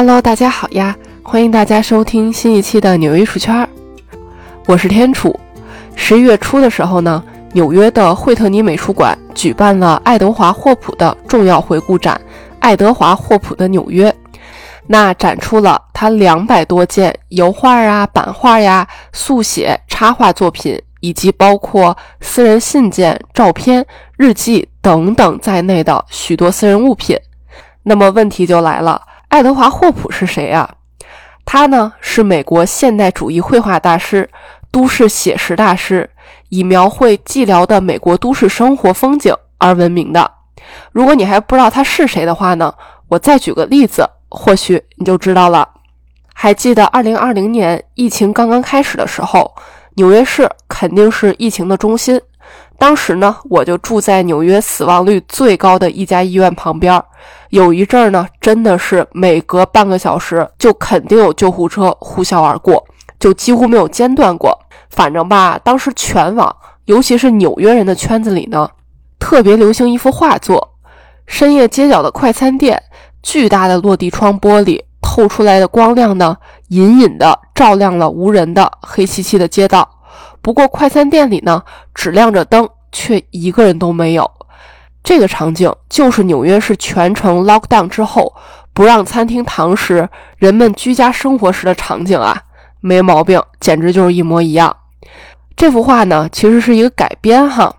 Hello，大家好呀！欢迎大家收听新一期的纽约艺术圈，我是天楚。十一月初的时候呢，纽约的惠特尼美术馆举办了爱德华霍普的重要回顾展《爱德华霍普的纽约》，那展出了他两百多件油画啊、版画呀、速写、插画作品，以及包括私人信件、照片、日记等等在内的许多私人物品。那么问题就来了。爱德华·霍普是谁啊？他呢是美国现代主义绘画大师、都市写实大师，以描绘寂寥的美国都市生活风景而闻名的。如果你还不知道他是谁的话呢，我再举个例子，或许你就知道了。还记得2020年疫情刚刚开始的时候，纽约市肯定是疫情的中心。当时呢，我就住在纽约死亡率最高的一家医院旁边。有一阵儿呢，真的是每隔半个小时就肯定有救护车呼啸而过，就几乎没有间断过。反正吧，当时全网，尤其是纽约人的圈子里呢，特别流行一幅画作：深夜街角的快餐店，巨大的落地窗玻璃透出来的光亮呢，隐隐的照亮了无人的黑漆漆的街道。不过，快餐店里呢，只亮着灯，却一个人都没有。这个场景就是纽约市全城 lock down 之后，不让餐厅堂食，人们居家生活时的场景啊，没毛病，简直就是一模一样。这幅画呢，其实是一个改编哈。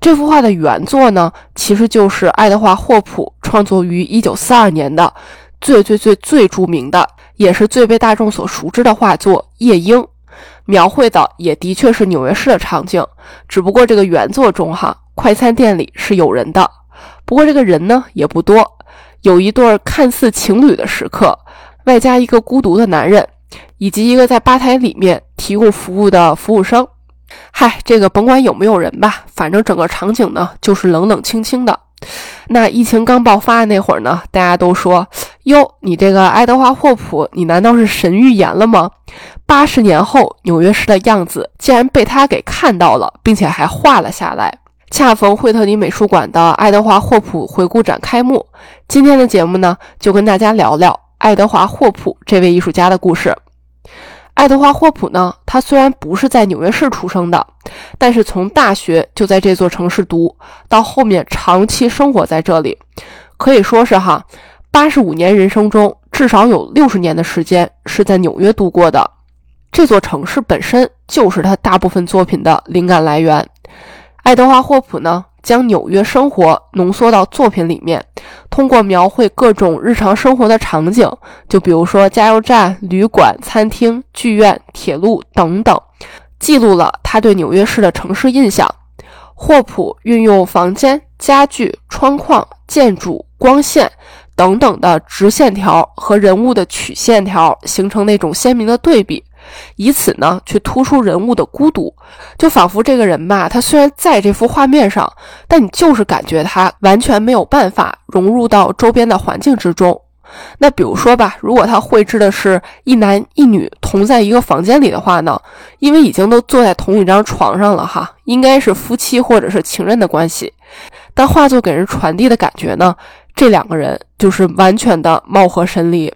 这幅画的原作呢，其实就是爱德华·霍普创作于1942年的最最最最著名的，也是最被大众所熟知的画作《夜莺》。描绘的也的确是纽约市的场景，只不过这个原作中哈，快餐店里是有人的，不过这个人呢也不多，有一对看似情侣的食客，外加一个孤独的男人，以及一个在吧台里面提供服务的服务生。嗨，这个甭管有没有人吧，反正整个场景呢就是冷冷清清的。那疫情刚爆发那会儿呢，大家都说：“哟，你这个爱德华霍普，你难道是神预言了吗？八十年后纽约市的样子竟然被他给看到了，并且还画了下来。”恰逢惠特尼美术馆的爱德华霍普回顾展开幕，今天的节目呢，就跟大家聊聊爱德华霍普这位艺术家的故事。爱德华霍普呢，他虽然不是在纽约市出生的，但是从大学就在这座城市读，到后面长期生活在这里，可以说是哈，八十五年人生中至少有六十年的时间是在纽约度过的。这座城市本身就是他大部分作品的灵感来源。爱德华霍普呢？将纽约生活浓缩到作品里面，通过描绘各种日常生活的场景，就比如说加油站、旅馆、餐厅、剧院、铁路等等，记录了他对纽约市的城市印象。霍普运用房间、家具、窗框、建筑、光线等等的直线条和人物的曲线条，形成那种鲜明的对比。以此呢，去突出人物的孤独，就仿佛这个人吧，他虽然在这幅画面上，但你就是感觉他完全没有办法融入到周边的环境之中。那比如说吧，如果他绘制的是一男一女同在一个房间里的话呢，因为已经都坐在同一张床上了哈，应该是夫妻或者是情人的关系，但画作给人传递的感觉呢，这两个人就是完全的貌合神离。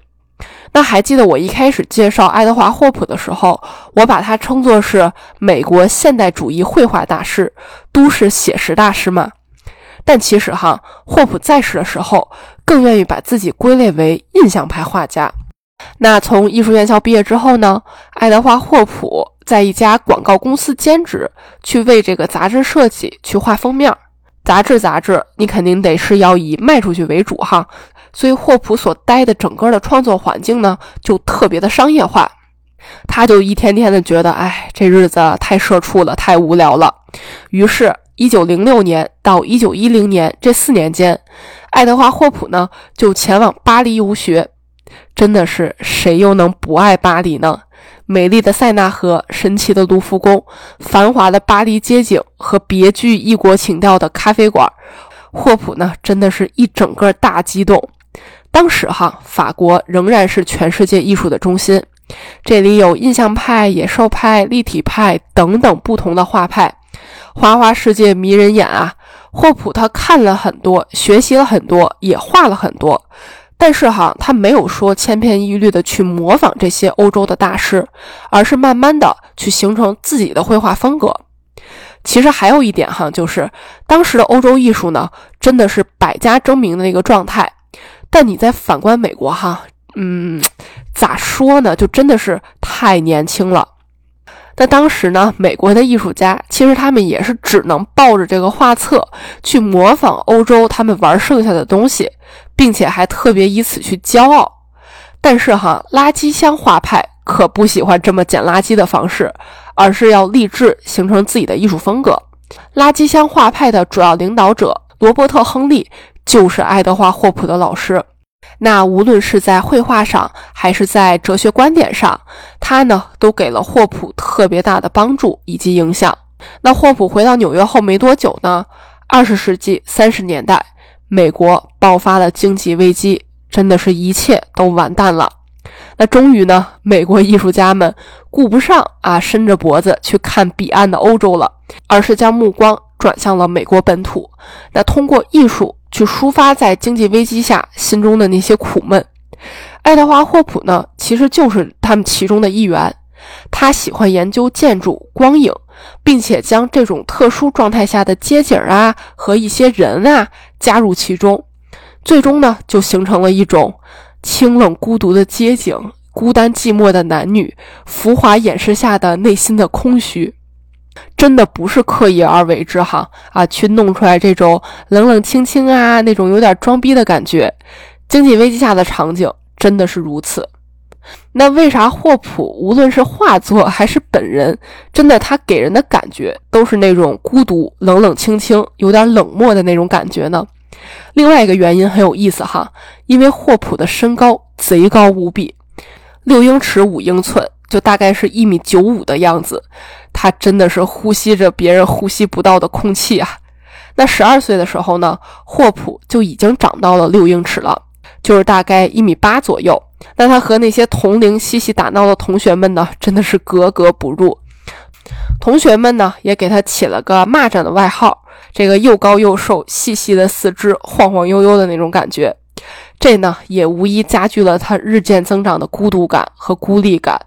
那还记得我一开始介绍爱德华霍普的时候，我把他称作是美国现代主义绘画大师、都市写实大师吗？但其实哈，霍普在世的时候更愿意把自己归类为印象派画家。那从艺术院校毕业之后呢，爱德华霍普在一家广告公司兼职，去为这个杂志设计，去画封面。杂志杂志，你肯定得是要以卖出去为主哈。所以霍普所待的整个的创作环境呢，就特别的商业化，他就一天天的觉得，哎，这日子太社畜了，太无聊了。于是，一九零六年到一九一零年这四年间，爱德华霍普呢就前往巴黎游学。真的是谁又能不爱巴黎呢？美丽的塞纳河、神奇的卢浮宫、繁华的巴黎街景和别具异国情调的咖啡馆，霍普呢真的是一整个大激动。当时哈，法国仍然是全世界艺术的中心，这里有印象派、野兽派、立体派等等不同的画派，花花世界迷人眼啊！霍普他看了很多，学习了很多，也画了很多，但是哈，他没有说千篇一律的去模仿这些欧洲的大师，而是慢慢的去形成自己的绘画风格。其实还有一点哈，就是当时的欧洲艺术呢，真的是百家争鸣的那个状态。但你再反观美国哈，嗯，咋说呢？就真的是太年轻了。那当时呢，美国的艺术家其实他们也是只能抱着这个画册去模仿欧洲他们玩剩下的东西，并且还特别以此去骄傲。但是哈，垃圾箱画派可不喜欢这么捡垃圾的方式，而是要立志形成自己的艺术风格。垃圾箱画派的主要领导者罗伯特·亨利就是爱德华·霍普的老师。那无论是在绘画上，还是在哲学观点上，他呢都给了霍普特别大的帮助以及影响。那霍普回到纽约后没多久呢，二十世纪三十年代，美国爆发了经济危机，真的是一切都完蛋了。那终于呢，美国艺术家们顾不上啊，伸着脖子去看彼岸的欧洲了，而是将目光转向了美国本土。那通过艺术。去抒发在经济危机下心中的那些苦闷。爱德华·霍普呢，其实就是他们其中的一员。他喜欢研究建筑、光影，并且将这种特殊状态下的街景啊和一些人啊加入其中，最终呢就形成了一种清冷孤独的街景、孤单寂寞的男女、浮华掩饰下的内心的空虚。真的不是刻意而为之哈啊，去弄出来这种冷冷清清啊，那种有点装逼的感觉。经济危机下的场景真的是如此。那为啥霍普无论是画作还是本人，真的他给人的感觉都是那种孤独、冷冷清清、有点冷漠的那种感觉呢？另外一个原因很有意思哈，因为霍普的身高贼高无比，六英尺五英寸。就大概是一米九五的样子，他真的是呼吸着别人呼吸不到的空气啊！那十二岁的时候呢，霍普就已经长到了六英尺了，就是大概一米八左右。那他和那些同龄嬉戏打闹的同学们呢，真的是格格不入。同学们呢，也给他起了个蚂蚱的外号，这个又高又瘦，细细的四肢，晃晃悠悠的那种感觉，这呢，也无疑加剧了他日渐增长的孤独感和孤立感。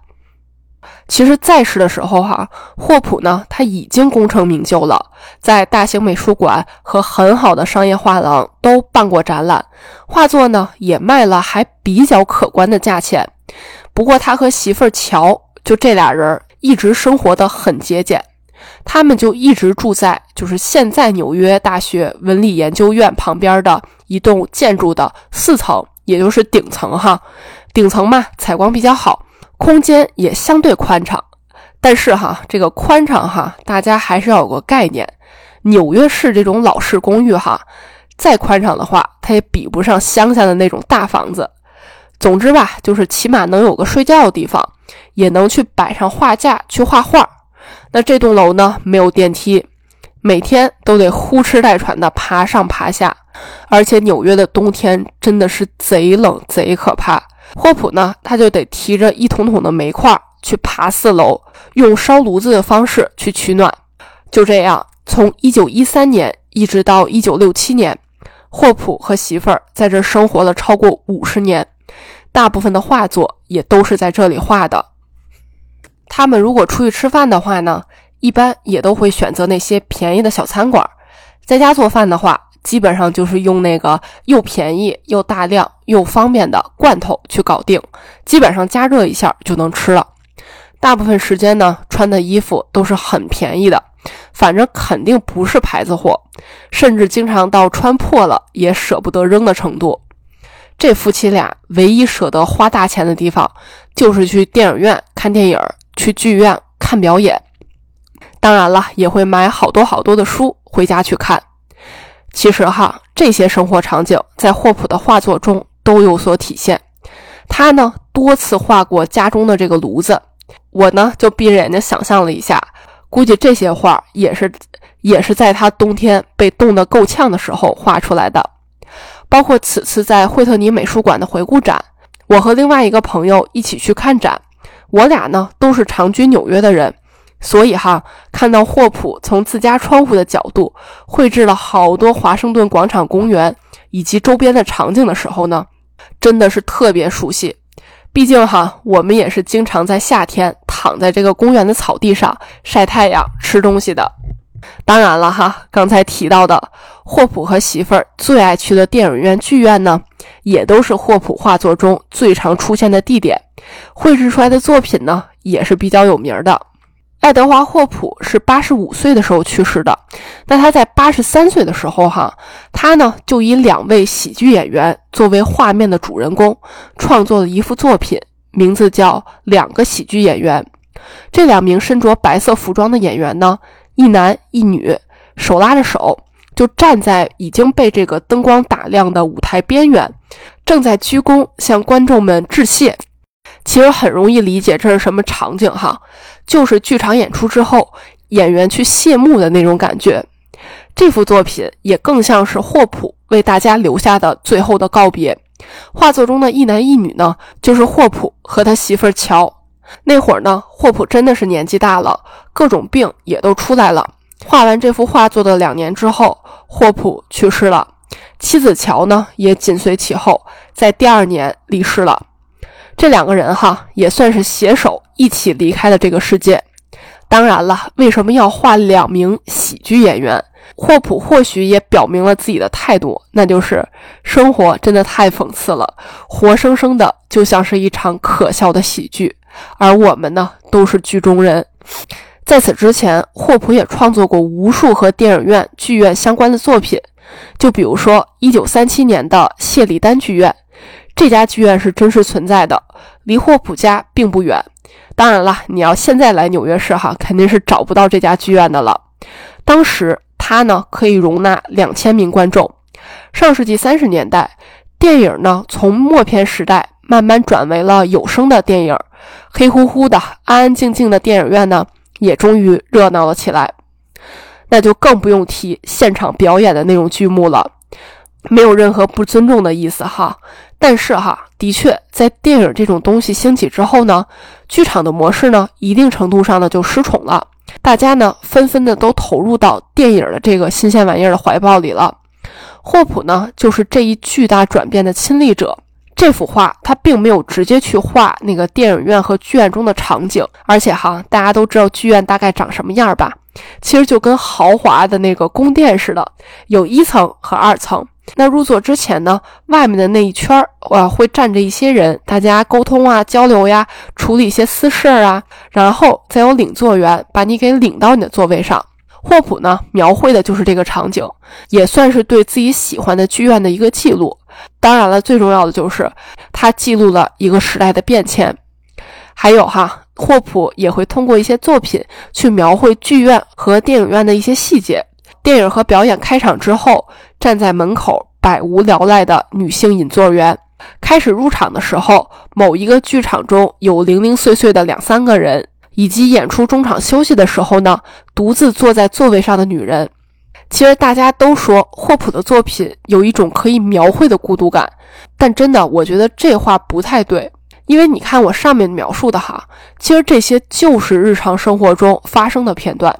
其实在世的时候，哈霍普呢，他已经功成名就了，在大型美术馆和很好的商业画廊都办过展览，画作呢也卖了还比较可观的价钱。不过他和媳妇儿乔就这俩人一直生活的很节俭，他们就一直住在就是现在纽约大学文理研究院旁边的一栋建筑的四层，也就是顶层哈，顶层嘛采光比较好。空间也相对宽敞，但是哈，这个宽敞哈，大家还是要有个概念。纽约市这种老式公寓哈，再宽敞的话，它也比不上乡下的那种大房子。总之吧，就是起码能有个睡觉的地方，也能去摆上画架去画画。那这栋楼呢，没有电梯，每天都得呼哧带喘的爬上爬下，而且纽约的冬天真的是贼冷贼可怕。霍普呢，他就得提着一桶桶的煤块去爬四楼，用烧炉子的方式去取暖。就这样，从一九一三年一直到一九六七年，霍普和媳妇儿在这生活了超过五十年，大部分的画作也都是在这里画的。他们如果出去吃饭的话呢，一般也都会选择那些便宜的小餐馆。在家做饭的话，基本上就是用那个又便宜又大量又方便的罐头去搞定，基本上加热一下就能吃了。大部分时间呢，穿的衣服都是很便宜的，反正肯定不是牌子货，甚至经常到穿破了也舍不得扔的程度。这夫妻俩唯一舍得花大钱的地方，就是去电影院看电影，去剧院看表演。当然了，也会买好多好多的书回家去看。其实哈，这些生活场景在霍普的画作中都有所体现。他呢多次画过家中的这个炉子，我呢就闭着眼睛想象了一下，估计这些画也是也是在他冬天被冻得够呛的时候画出来的。包括此次在惠特尼美术馆的回顾展，我和另外一个朋友一起去看展，我俩呢都是长居纽约的人。所以哈，看到霍普从自家窗户的角度绘制了好多华盛顿广场公园以及周边的场景的时候呢，真的是特别熟悉。毕竟哈，我们也是经常在夏天躺在这个公园的草地上晒太阳、吃东西的。当然了哈，刚才提到的霍普和媳妇儿最爱去的电影院、剧院呢，也都是霍普画作中最常出现的地点。绘制出来的作品呢，也是比较有名的。爱德华·霍普是八十五岁的时候去世的。那他在八十三岁的时候，哈，他呢就以两位喜剧演员作为画面的主人公，创作了一幅作品，名字叫《两个喜剧演员》。这两名身着白色服装的演员呢，一男一女，手拉着手，就站在已经被这个灯光打亮的舞台边缘，正在鞠躬向观众们致谢。其实很容易理解这是什么场景哈，就是剧场演出之后，演员去谢幕的那种感觉。这幅作品也更像是霍普为大家留下的最后的告别。画作中的一男一女呢，就是霍普和他媳妇乔。那会儿呢，霍普真的是年纪大了，各种病也都出来了。画完这幅画作的两年之后，霍普去世了，妻子乔呢也紧随其后，在第二年离世了。这两个人哈也算是携手一起离开了这个世界。当然了，为什么要画两名喜剧演员？霍普或许也表明了自己的态度，那就是生活真的太讽刺了，活生生的就像是一场可笑的喜剧，而我们呢都是剧中人。在此之前，霍普也创作过无数和电影院、剧院相关的作品，就比如说1937年的谢里丹剧院。这家剧院是真实存在的，离霍普家并不远。当然了，你要现在来纽约市哈，肯定是找不到这家剧院的了。当时它呢可以容纳两千名观众。上世纪三十年代，电影呢从默片时代慢慢转为了有声的电影，黑乎乎的、安安静静的电影院呢也终于热闹了起来。那就更不用提现场表演的那种剧目了，没有任何不尊重的意思哈。但是哈，的确，在电影这种东西兴起之后呢，剧场的模式呢，一定程度上呢就失宠了。大家呢，纷纷的都投入到电影的这个新鲜玩意儿的怀抱里了。霍普呢，就是这一巨大转变的亲历者。这幅画他并没有直接去画那个电影院和剧院中的场景，而且哈，大家都知道剧院大概长什么样吧？其实就跟豪华的那个宫殿似的，有一层和二层。那入座之前呢，外面的那一圈儿，啊，会站着一些人，大家沟通啊、交流呀，处理一些私事儿啊，然后再有领座员把你给领到你的座位上。霍普呢，描绘的就是这个场景，也算是对自己喜欢的剧院的一个记录。当然了，最重要的就是他记录了一个时代的变迁。还有哈，霍普也会通过一些作品去描绘剧院和电影院的一些细节。电影和表演开场之后，站在门口百无聊赖的女性引座员开始入场的时候，某一个剧场中有零零碎碎的两三个人，以及演出中场休息的时候呢，独自坐在座位上的女人。其实大家都说霍普的作品有一种可以描绘的孤独感，但真的，我觉得这话不太对，因为你看我上面描述的哈，其实这些就是日常生活中发生的片段。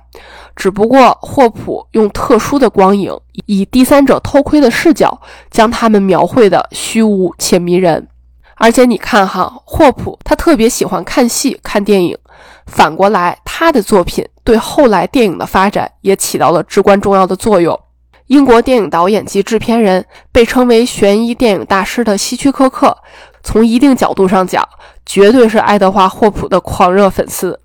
只不过霍普用特殊的光影，以第三者偷窥的视角，将他们描绘的虚无且迷人。而且你看哈，霍普他特别喜欢看戏、看电影，反过来他的作品对后来电影的发展也起到了至关重要的作用。英国电影导演及制片人，被称为悬疑电影大师的希区柯克，从一定角度上讲，绝对是爱德华·霍普的狂热粉丝。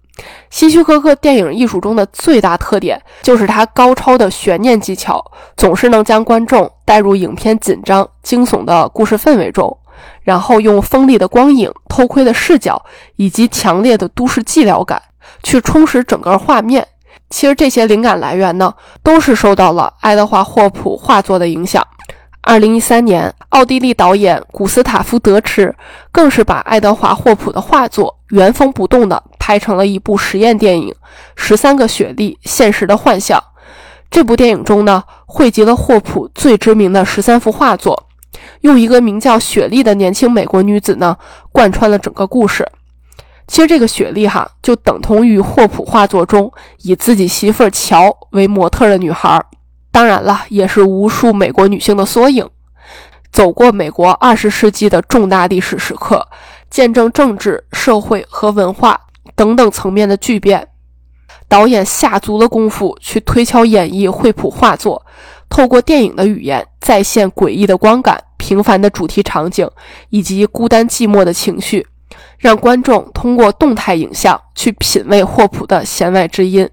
希区柯克电影艺术中的最大特点，就是他高超的悬念技巧，总是能将观众带入影片紧张惊悚的故事氛围中，然后用锋利的光影、偷窥的视角以及强烈的都市寂寥感，去充实整个画面。其实这些灵感来源呢，都是受到了爱德华·霍普画作的影响。二零一三年，奥地利导演古斯塔夫·德池更是把爱德华·霍普的画作原封不动地拍成了一部实验电影《十三个雪莉：现实的幻象》。这部电影中呢，汇集了霍普最知名的十三幅画作，用一个名叫雪莉的年轻美国女子呢，贯穿了整个故事。其实这个雪莉哈，就等同于霍普画作中以自己媳妇乔为模特的女孩。当然了，也是无数美国女性的缩影。走过美国二十世纪的重大历史时刻，见证政治、社会和文化等等层面的巨变。导演下足了功夫去推敲演绎惠普画作，透过电影的语言再现诡异的光感、平凡的主题场景以及孤单寂寞的情绪，让观众通过动态影像去品味霍普的弦外之音。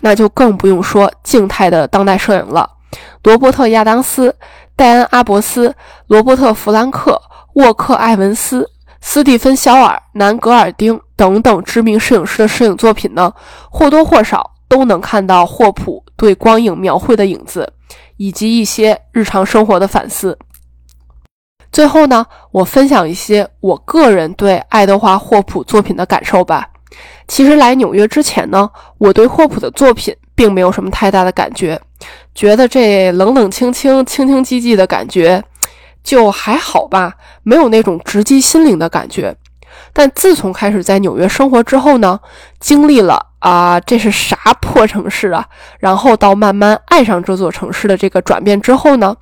那就更不用说静态的当代摄影了，罗伯特·亚当斯。戴恩·阿伯斯、罗伯特·弗兰克、沃克·埃文斯、斯蒂芬·肖尔、南·格尔丁等等知名摄影师的摄影作品呢，或多或少都能看到霍普对光影描绘的影子，以及一些日常生活的反思。最后呢，我分享一些我个人对爱德华·霍普作品的感受吧。其实来纽约之前呢，我对霍普的作品并没有什么太大的感觉。觉得这冷冷清清、清清寂寂的感觉，就还好吧，没有那种直击心灵的感觉。但自从开始在纽约生活之后呢，经历了啊，这是啥破城市啊，然后到慢慢爱上这座城市的这个转变之后呢，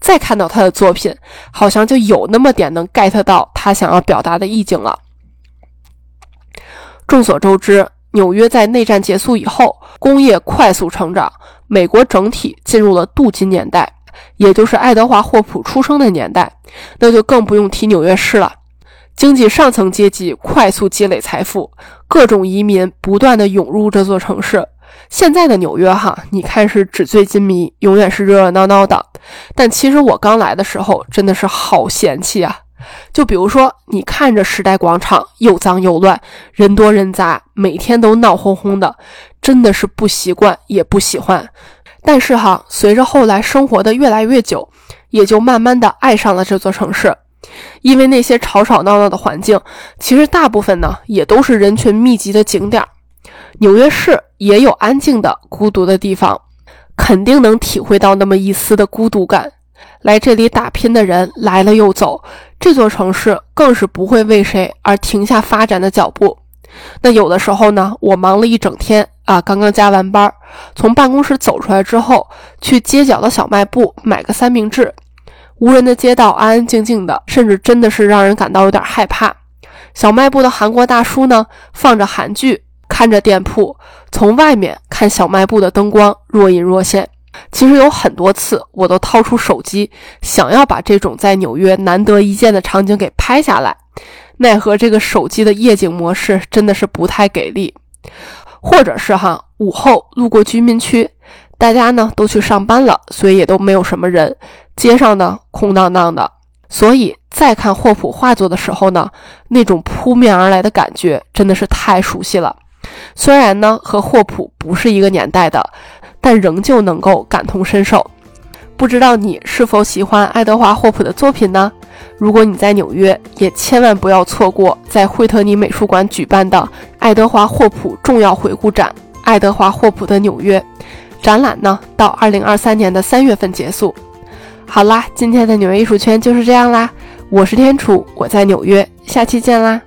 再看到他的作品，好像就有那么点能 get 到他想要表达的意境了。众所周知。纽约在内战结束以后，工业快速成长，美国整体进入了镀金年代，也就是爱德华·霍普出生的年代。那就更不用提纽约市了，经济上层阶级快速积累财富，各种移民不断的涌入这座城市。现在的纽约，哈，你看是纸醉金迷，永远是热热闹闹的。但其实我刚来的时候，真的是好嫌弃啊。就比如说，你看着时代广场又脏又乱，人多人杂，每天都闹哄哄的，真的是不习惯也不喜欢。但是哈，随着后来生活的越来越久，也就慢慢的爱上了这座城市。因为那些吵吵闹闹的环境，其实大部分呢也都是人群密集的景点儿。纽约市也有安静的、孤独的地方，肯定能体会到那么一丝的孤独感。来这里打拼的人来了又走，这座城市更是不会为谁而停下发展的脚步。那有的时候呢，我忙了一整天啊，刚刚加完班，从办公室走出来之后，去街角的小卖部买个三明治。无人的街道，安安静静的，甚至真的是让人感到有点害怕。小卖部的韩国大叔呢，放着韩剧，看着店铺，从外面看小卖部的灯光若隐若现。其实有很多次，我都掏出手机，想要把这种在纽约难得一见的场景给拍下来，奈何这个手机的夜景模式真的是不太给力。或者是哈，午后路过居民区，大家呢都去上班了，所以也都没有什么人，街上呢空荡荡的。所以再看霍普画作的时候呢，那种扑面而来的感觉真的是太熟悉了。虽然呢和霍普不是一个年代的。但仍旧能够感同身受，不知道你是否喜欢爱德华·霍普的作品呢？如果你在纽约，也千万不要错过在惠特尼美术馆举办的爱德华·霍普重要回顾展《爱德华·霍普的纽约》展览呢，到二零二三年的三月份结束。好啦，今天的纽约艺术圈就是这样啦，我是天楚，我在纽约，下期见啦。